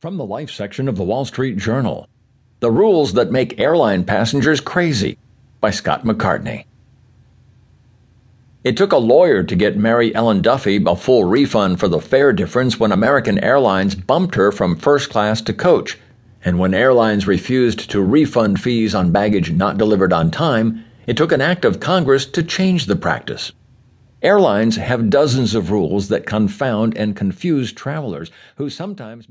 From the Life section of the Wall Street Journal The Rules That Make Airline Passengers Crazy by Scott McCartney. It took a lawyer to get Mary Ellen Duffy a full refund for the fare difference when American Airlines bumped her from first class to coach, and when airlines refused to refund fees on baggage not delivered on time, it took an act of Congress to change the practice. Airlines have dozens of rules that confound and confuse travelers who sometimes